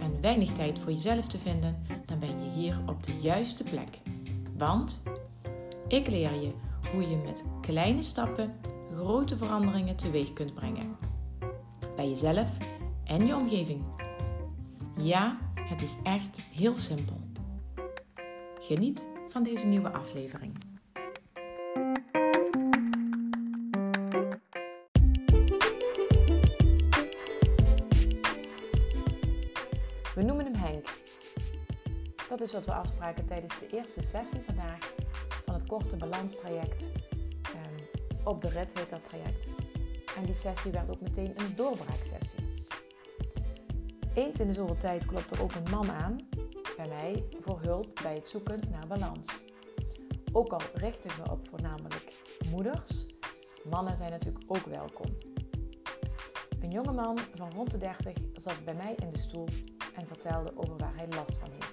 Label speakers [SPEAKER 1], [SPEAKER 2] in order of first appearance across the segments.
[SPEAKER 1] en weinig tijd voor jezelf te vinden, dan ben je hier op de juiste plek. Want ik leer je hoe je met kleine stappen grote veranderingen teweeg kunt brengen. Bij jezelf en je omgeving. Ja, het is echt heel simpel. Geniet van deze nieuwe aflevering. Is wat we afspraken tijdens de eerste sessie vandaag van het korte balanstraject. Um, op de rit heet dat traject. En die sessie werd ook meteen een doorbraaksessie. Eens in de zoveel tijd klopt er ook een man aan bij mij voor hulp bij het zoeken naar balans. Ook al richten we op voornamelijk moeders, mannen zijn natuurlijk ook welkom. Een jonge man van rond de 30 zat bij mij in de stoel en vertelde over waar hij last van heeft.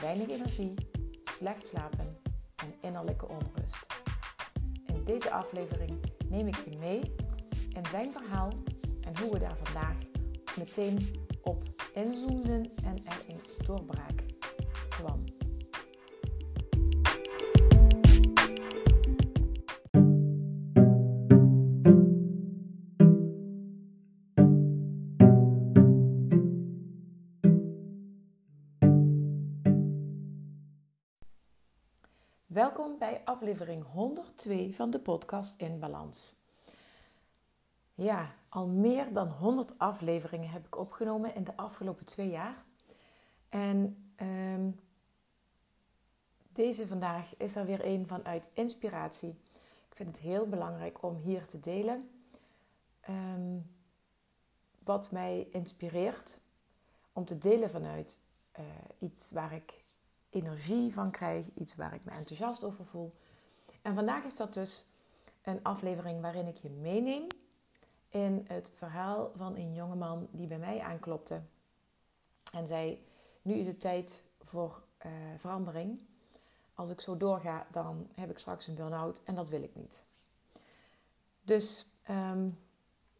[SPEAKER 1] Weinig energie, slecht slapen en innerlijke onrust. In deze aflevering neem ik je mee in zijn verhaal en hoe we daar vandaag meteen op inzoomden en er een doorbraak kwam. Welkom bij aflevering 102 van de podcast In Balans. Ja, al meer dan 100 afleveringen heb ik opgenomen in de afgelopen twee jaar. En um, deze vandaag is er weer een vanuit inspiratie. Ik vind het heel belangrijk om hier te delen um, wat mij inspireert. Om te delen vanuit uh, iets waar ik energie van krijg, iets waar ik me enthousiast over voel. En vandaag is dat dus een aflevering waarin ik je meeneem in het verhaal van een jongeman die bij mij aanklopte en zei: Nu is het tijd voor uh, verandering. Als ik zo doorga, dan heb ik straks een burn-out en dat wil ik niet. Dus um,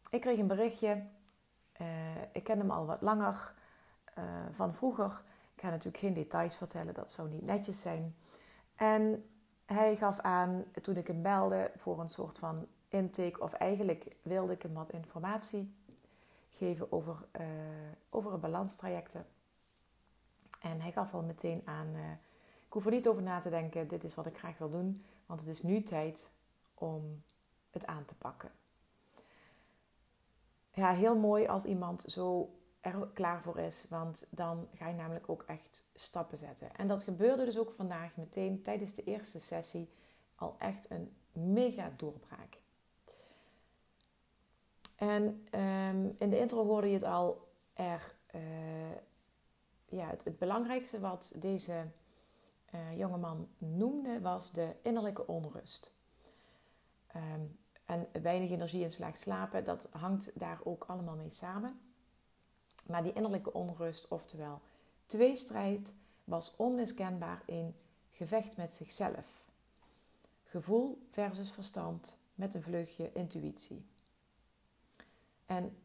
[SPEAKER 1] ik kreeg een berichtje. Uh, ik ken hem al wat langer uh, van vroeger. Ik ga natuurlijk geen details vertellen, dat zou niet netjes zijn. En hij gaf aan, toen ik hem belde voor een soort van intake, of eigenlijk wilde ik hem wat informatie geven over, uh, over balanstrajecten. En hij gaf al meteen aan, uh, ik hoef er niet over na te denken, dit is wat ik graag wil doen, want het is nu tijd om het aan te pakken. Ja, heel mooi als iemand zo er klaar voor is, want dan ga je namelijk ook echt stappen zetten. En dat gebeurde dus ook vandaag meteen tijdens de eerste sessie al echt een mega doorbraak. En um, in de intro hoorde je het al, er, uh, ja, het, het, belangrijkste wat deze uh, jongeman noemde was de innerlijke onrust. Um, en weinig energie en slecht slapen, dat hangt daar ook allemaal mee samen. Maar die innerlijke onrust, oftewel tweestrijd, was onmiskenbaar in gevecht met zichzelf. Gevoel versus verstand met een vleugje intuïtie. En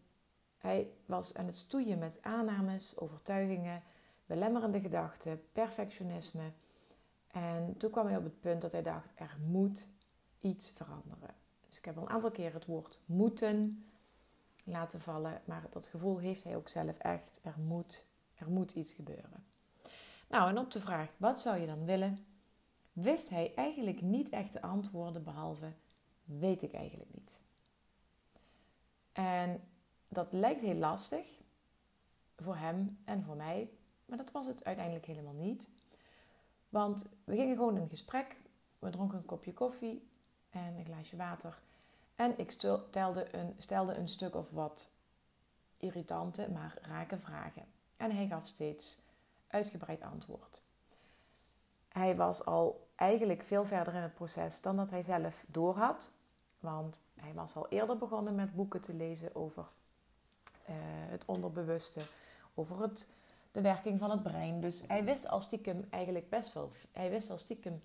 [SPEAKER 1] hij was aan het stoeien met aannames, overtuigingen, belemmerende gedachten, perfectionisme. En toen kwam hij op het punt dat hij dacht: er moet iets veranderen. Dus ik heb al een aantal keer het woord moeten laten vallen, maar dat gevoel heeft hij ook zelf echt: er moet, er moet iets gebeuren. Nou, en op de vraag: wat zou je dan willen? wist hij eigenlijk niet echt de antwoorden, behalve: weet ik eigenlijk niet. En dat lijkt heel lastig voor hem en voor mij, maar dat was het uiteindelijk helemaal niet. Want we gingen gewoon in gesprek, we dronken een kopje koffie en een glaasje water. En ik stelde een, stelde een stuk of wat irritante, maar rake vragen. En hij gaf steeds uitgebreid antwoord. Hij was al eigenlijk veel verder in het proces dan dat hij zelf doorhad. Want hij was al eerder begonnen met boeken te lezen over uh, het onderbewuste, over het, de werking van het brein. Dus hij wist al stiekem eigenlijk best wel, hij wist al stiekem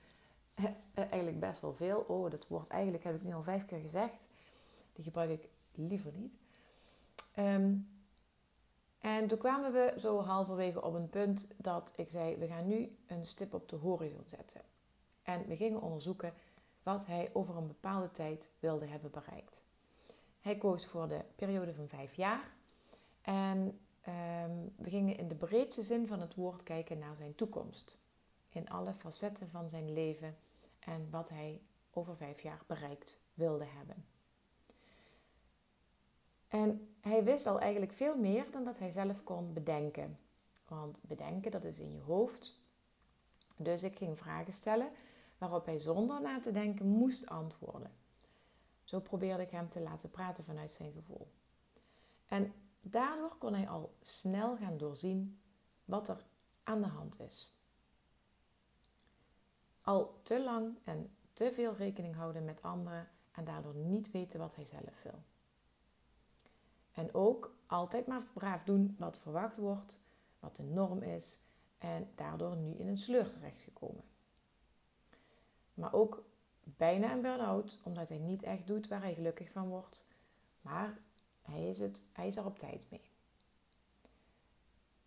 [SPEAKER 1] eigenlijk best wel veel. Oh, dat woord eigenlijk heb ik nu al vijf keer gezegd. Die gebruik ik liever niet. Um, en toen kwamen we zo halverwege op een punt dat ik zei: we gaan nu een stip op de horizon zetten. En we gingen onderzoeken wat hij over een bepaalde tijd wilde hebben bereikt. Hij koos voor de periode van vijf jaar. En ehm, we gingen in de breedste zin van het woord kijken naar zijn toekomst. In alle facetten van zijn leven en wat hij over vijf jaar bereikt wilde hebben. En hij wist al eigenlijk veel meer dan dat hij zelf kon bedenken. Want bedenken, dat is in je hoofd. Dus ik ging vragen stellen waarop hij zonder na te denken moest antwoorden. Zo probeerde ik hem te laten praten vanuit zijn gevoel. En daardoor kon hij al snel gaan doorzien wat er aan de hand is. Al te lang en te veel rekening houden met anderen en daardoor niet weten wat hij zelf wil. En ook altijd maar braaf doen wat verwacht wordt, wat de norm is en daardoor nu in een sleur terechtgekomen. Maar ook bijna een burn-out, omdat hij niet echt doet waar hij gelukkig van wordt, maar hij is, het, hij is er op tijd mee.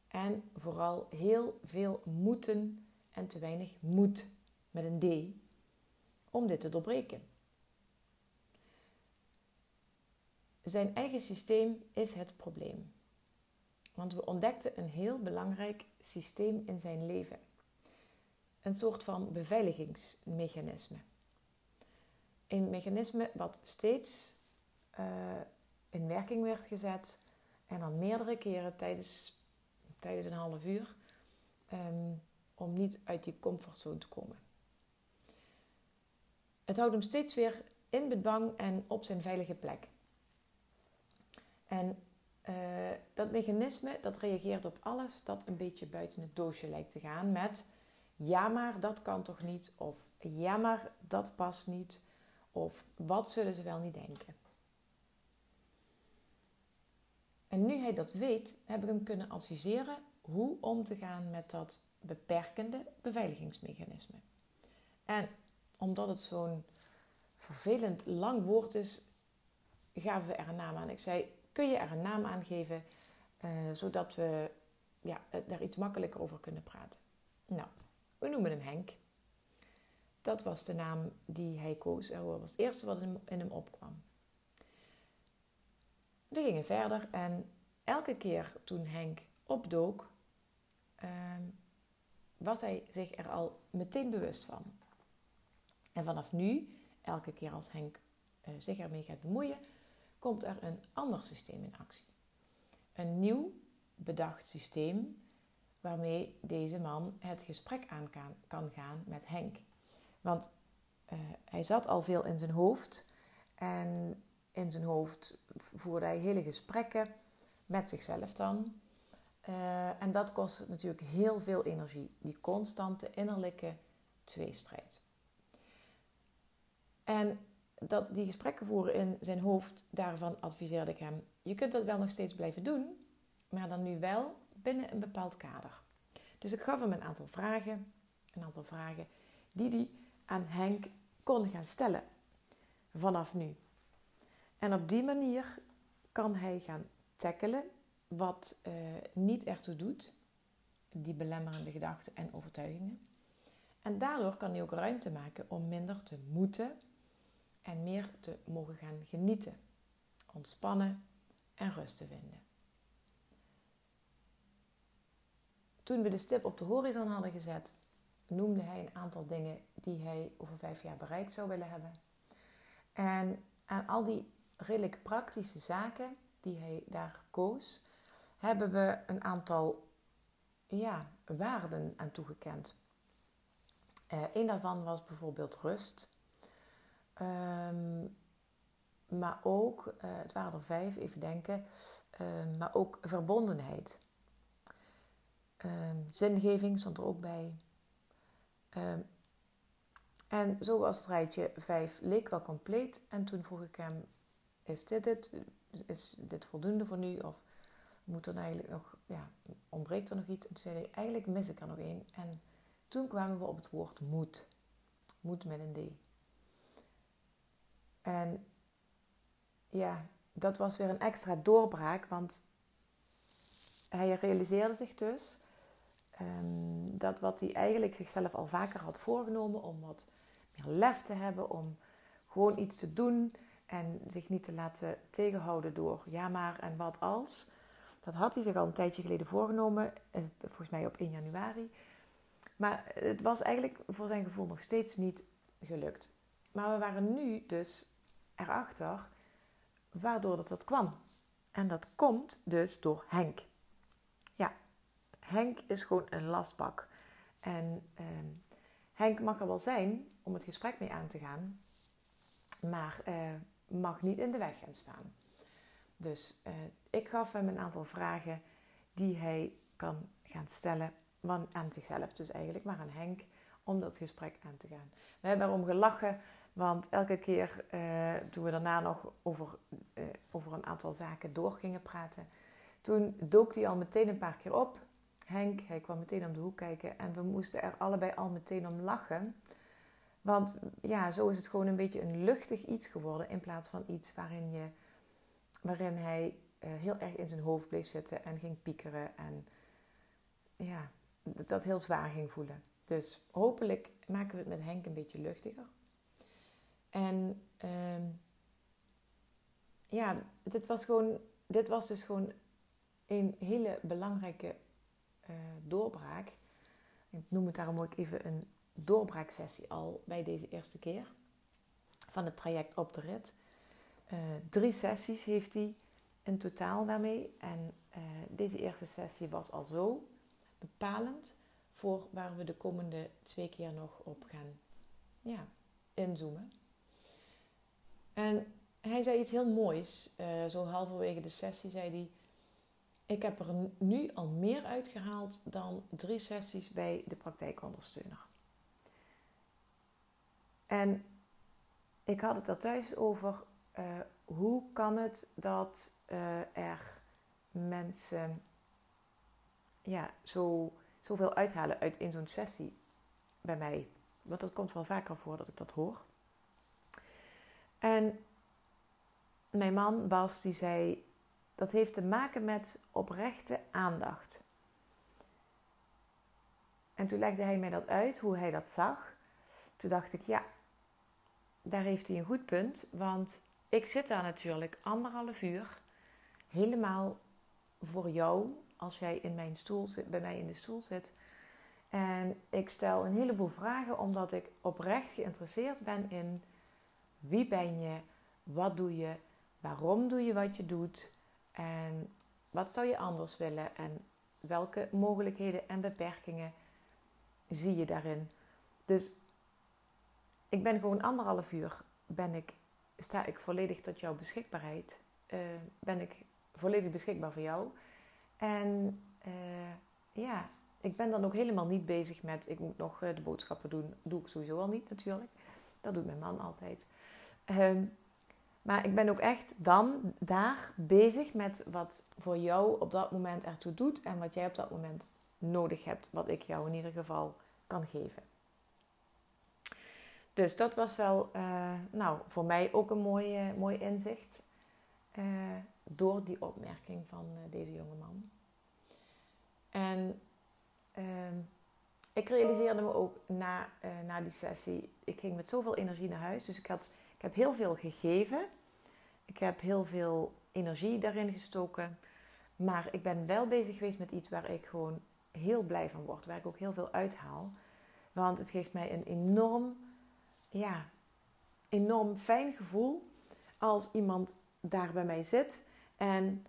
[SPEAKER 1] En vooral heel veel moeten en te weinig moed met een D om dit te doorbreken. Zijn eigen systeem is het probleem. Want we ontdekten een heel belangrijk systeem in zijn leven. Een soort van beveiligingsmechanisme. Een mechanisme wat steeds uh, in werking werd gezet en dan meerdere keren tijdens, tijdens een half uur um, om niet uit die comfortzone te komen. Het houdt hem steeds weer in bedwang en op zijn veilige plek. En uh, dat mechanisme dat reageert op alles dat een beetje buiten het doosje lijkt te gaan met ja maar dat kan toch niet of ja maar dat past niet of wat zullen ze wel niet denken. En nu hij dat weet, heb ik hem kunnen adviseren hoe om te gaan met dat beperkende beveiligingsmechanisme. En omdat het zo'n vervelend lang woord is, gaven we er een naam aan. Ik zei: kun je er een naam aan geven, uh, zodat we ja, daar iets makkelijker over kunnen praten. Nou, we noemen hem Henk. Dat was de naam die hij koos. Dat was het eerste wat in hem opkwam. We gingen verder en elke keer toen Henk opdook, uh, was hij zich er al meteen bewust van. En vanaf nu, elke keer als Henk uh, zich ermee gaat bemoeien, komt er een ander systeem in actie. Een nieuw bedacht systeem waarmee deze man het gesprek aan kan gaan met Henk. Want uh, hij zat al veel in zijn hoofd en in zijn hoofd voerde hij hele gesprekken met zichzelf dan. Uh, en dat kost natuurlijk heel veel energie, die constante innerlijke tweestrijd. En dat die gesprekken voeren in zijn hoofd, daarvan adviseerde ik hem: je kunt dat wel nog steeds blijven doen, maar dan nu wel binnen een bepaald kader. Dus ik gaf hem een aantal vragen, een aantal vragen die hij aan Henk kon gaan stellen vanaf nu. En op die manier kan hij gaan tackelen wat uh, niet ertoe doet, die belemmerende gedachten en overtuigingen. En daardoor kan hij ook ruimte maken om minder te moeten en meer te mogen gaan genieten, ontspannen en rust te vinden. Toen we de stip op de horizon hadden gezet, noemde hij een aantal dingen die hij over vijf jaar bereikt zou willen hebben. En aan al die redelijk praktische zaken die hij daar koos, hebben we een aantal ja, waarden aan toegekend. Uh, een daarvan was bijvoorbeeld rust. Um, maar ook, uh, het waren er vijf, even denken, uh, maar ook verbondenheid. Ehm, zingeving stond er ook bij. Ehm, en zo was het rijtje 5 leek wel compleet. En toen vroeg ik hem, is dit het? Is dit voldoende voor nu? Of moet er eigenlijk nog, ja, ontbreekt er nog iets? En toen zei hij, eigenlijk mis ik er nog één. En toen kwamen we op het woord moed. Moed met een D. En ja, dat was weer een extra doorbraak, want hij realiseerde zich dus um, dat wat hij eigenlijk zichzelf al vaker had voorgenomen om wat meer lef te hebben, om gewoon iets te doen en zich niet te laten tegenhouden door ja maar en wat als. Dat had hij zich al een tijdje geleden voorgenomen, eh, volgens mij op 1 januari. Maar het was eigenlijk voor zijn gevoel nog steeds niet gelukt. Maar we waren nu dus erachter waardoor dat, dat kwam. En dat komt dus door Henk. Ja, Henk is gewoon een lastbak. En ehm, Henk mag er wel zijn om het gesprek mee aan te gaan, maar uh, mag niet in de weg gaan staan. Dus uh, ik gaf hem een aantal vragen die hij kan gaan stellen aan zichzelf, dus eigenlijk, maar aan Henk, om dat gesprek aan te gaan. We hebben erom gelachen, want elke keer uh, toen we daarna nog over, uh, over een aantal zaken door gingen praten, toen dook hij al meteen een paar keer op. Henk, hij kwam meteen om de hoek kijken en we moesten er allebei al meteen om lachen. Want ja, zo is het gewoon een beetje een luchtig iets geworden in plaats van iets waarin, je, waarin hij uh, heel erg in zijn hoofd bleef zitten en ging piekeren en ja, dat heel zwaar ging voelen. Dus hopelijk maken we het met Henk een beetje luchtiger. En um, ja, dit was, gewoon, dit was dus gewoon een hele belangrijke uh, doorbraak. Ik noem het daarom ook even een doorbraaksessie al bij deze eerste keer van het traject op de rit. Uh, drie sessies heeft hij in totaal daarmee. En uh, deze eerste sessie was al zo bepalend voor waar we de komende twee keer nog op gaan ja, inzoomen. En hij zei iets heel moois. Uh, zo halverwege de sessie zei hij... Ik heb er nu al meer uitgehaald dan drie sessies bij de praktijkondersteuner. En ik had het er thuis over... Uh, hoe kan het dat uh, er mensen ja, zo, zoveel uithalen uit in zo'n sessie bij mij? Want dat komt wel vaker voor dat ik dat hoor. En mijn man Bas die zei dat heeft te maken met oprechte aandacht. En toen legde hij mij dat uit, hoe hij dat zag. Toen dacht ik, ja, daar heeft hij een goed punt. Want ik zit daar natuurlijk anderhalf uur helemaal voor jou als jij in mijn stoel zit, bij mij in de stoel zit. En ik stel een heleboel vragen omdat ik oprecht geïnteresseerd ben in wie ben je? Wat doe je? Waarom doe je wat je doet? En wat zou je anders willen? En welke mogelijkheden en beperkingen zie je daarin? Dus ik ben gewoon anderhalf uur ben ik, sta ik volledig tot jouw beschikbaarheid. Uh, ben ik volledig beschikbaar voor jou. En uh, ja, ik ben dan ook helemaal niet bezig met ik moet nog uh, de boodschappen doen. Doe ik sowieso al niet natuurlijk. Dat doet mijn man altijd. Um, maar ik ben ook echt dan daar bezig met wat voor jou op dat moment ertoe doet en wat jij op dat moment nodig hebt, wat ik jou in ieder geval kan geven. Dus dat was wel, uh, nou, voor mij ook een mooi, mooi inzicht uh, door die opmerking van deze jonge man. En ehm, ik realiseerde me ook na, na die sessie, ik ging met zoveel energie naar huis, dus ik had heb heel veel gegeven. Ik heb heel veel energie daarin gestoken. Maar ik ben wel bezig geweest met iets waar ik gewoon heel blij van word. Waar ik ook heel veel uithaal. Want het geeft mij een enorm, ja, enorm fijn gevoel als iemand daar bij mij zit en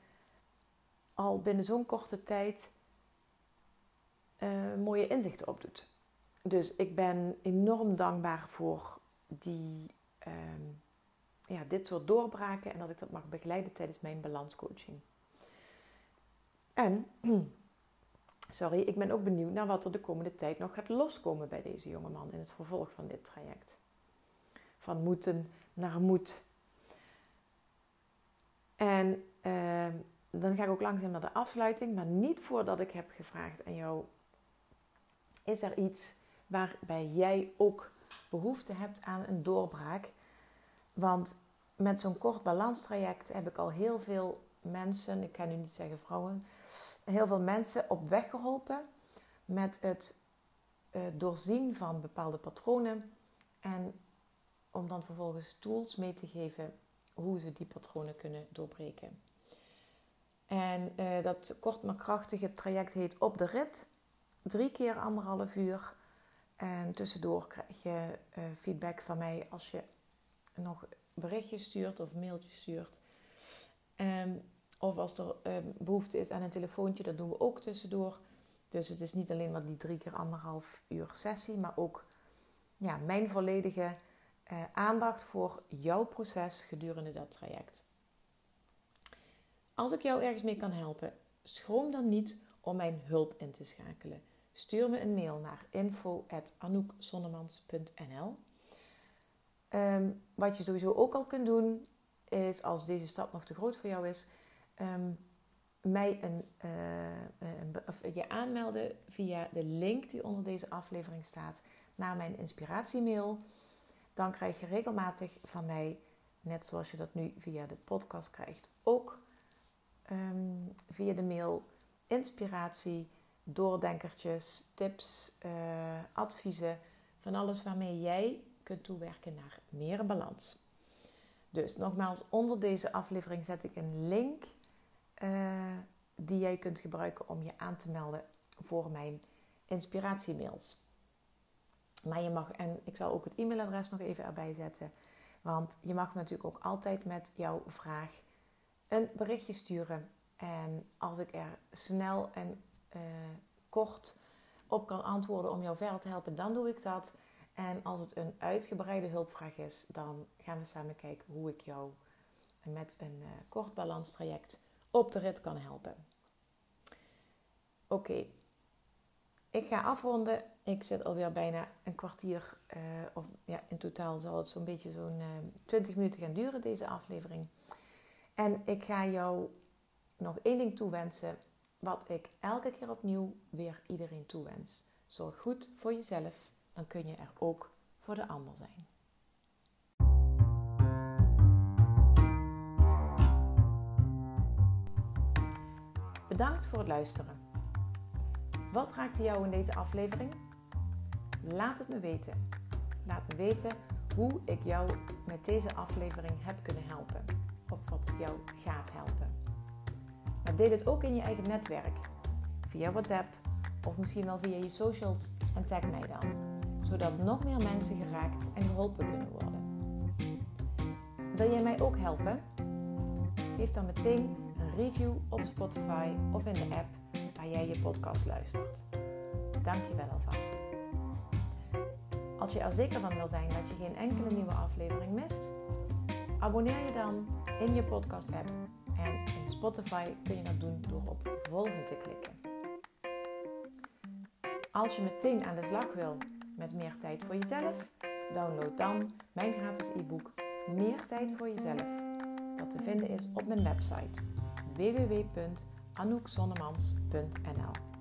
[SPEAKER 1] al binnen zo'n korte tijd uh, mooie inzichten opdoet. Dus ik ben enorm dankbaar voor die Ehm, ja, dit soort doorbraken en dat ik dat mag begeleiden tijdens mijn balanscoaching. En sorry, ik ben ook benieuwd naar wat er de komende tijd nog gaat loskomen bij deze jongeman in het vervolg van dit traject. Van moeten naar moed. En uh, dan ga ik ook langzaam naar de afsluiting, maar niet voordat ik heb gevraagd aan jou: is er iets waarbij jij ook behoefte hebt aan een doorbraak? Want met zo'n kort balanstraject heb ik al heel veel mensen, ik kan nu niet zeggen vrouwen, heel veel mensen op weg geholpen met het uh, doorzien van bepaalde patronen en om dan vervolgens tools mee te geven hoe ze die patronen kunnen doorbreken. En uh, dat kort maar krachtige traject heet Op de Rit. Drie keer anderhalf uur. En tussendoor krijg je uh, feedback van mij als je nog berichtjes stuurt of mailtjes stuurt. Um, of als er um, behoefte is aan een telefoontje, dat doen we ook tussendoor. Dus het is niet alleen maar die drie keer anderhalf uur sessie, maar ook ja, mijn volledige uh, aandacht voor jouw proces gedurende dat traject. Als ik jou ergens mee kan helpen, schroom dan niet om mijn hulp in te schakelen. Stuur me een mail naar info.anoukzonnemans.nl um, Wat je sowieso ook al kunt doen, is als deze stap nog te groot voor jou is, um, mij een, een, of je aanmelden via de link die onder deze aflevering staat naar mijn inspiratiemail. Dan krijg je regelmatig van mij, net zoals je dat nu via de podcast krijgt, ook um, via de mail inspiratie, doordenkertjes, tips, uh, adviezen van alles waarmee jij kunt toewerken naar meer balans. Dus nogmaals, onder deze aflevering zet ik een link uh, die jij kunt gebruiken om je aan te melden voor mijn inspiratiemails. Maar je mag, en ik zal ook het e-mailadres nog even erbij zetten, want je mag natuurlijk ook altijd met jouw vraag een berichtje sturen. En als ik er snel en uh, kort op kan antwoorden om jou verder te helpen, dan doe ik dat. En als het een uitgebreide hulpvraag is, dan gaan we samen kijken hoe ik jou met een uh, kort balanstraject op de rit kan helpen. Oké, ik ga afronden. Ik zit alweer bijna een kwartier, uh, of ja, in totaal zal het zo'n beetje zo'n uh, 20 minuten gaan duren, deze aflevering. En ik ga jou nog één ding toewensen, wat ik elke keer opnieuw weer iedereen toewens. Zorg goed voor jezelf, dan kun je er ook voor de ander zijn. Bedankt voor het luisteren. Wat raakte jou in deze aflevering? Laat het me weten. Laat me weten hoe ik jou met deze aflevering heb kunnen helpen jou gaat helpen. Maar deel het ook in je eigen netwerk, via WhatsApp of misschien wel via je socials en tag mij dan, zodat nog meer mensen geraakt en geholpen kunnen worden. Wil jij mij ook helpen? Geef dan meteen een review op Spotify of in de app waar jij je podcast luistert. Dank je wel alvast. Als je er zeker van wil zijn dat je geen enkele nieuwe aflevering mist, abonneer je dan in je podcast app. En in Spotify kun je dat doen door op volgen te klikken. Als je meteen aan de slag wil met meer tijd voor jezelf, download dan mijn gratis e-book Meer tijd voor jezelf. Dat te vinden is op mijn website www.anoukzonnemans.nl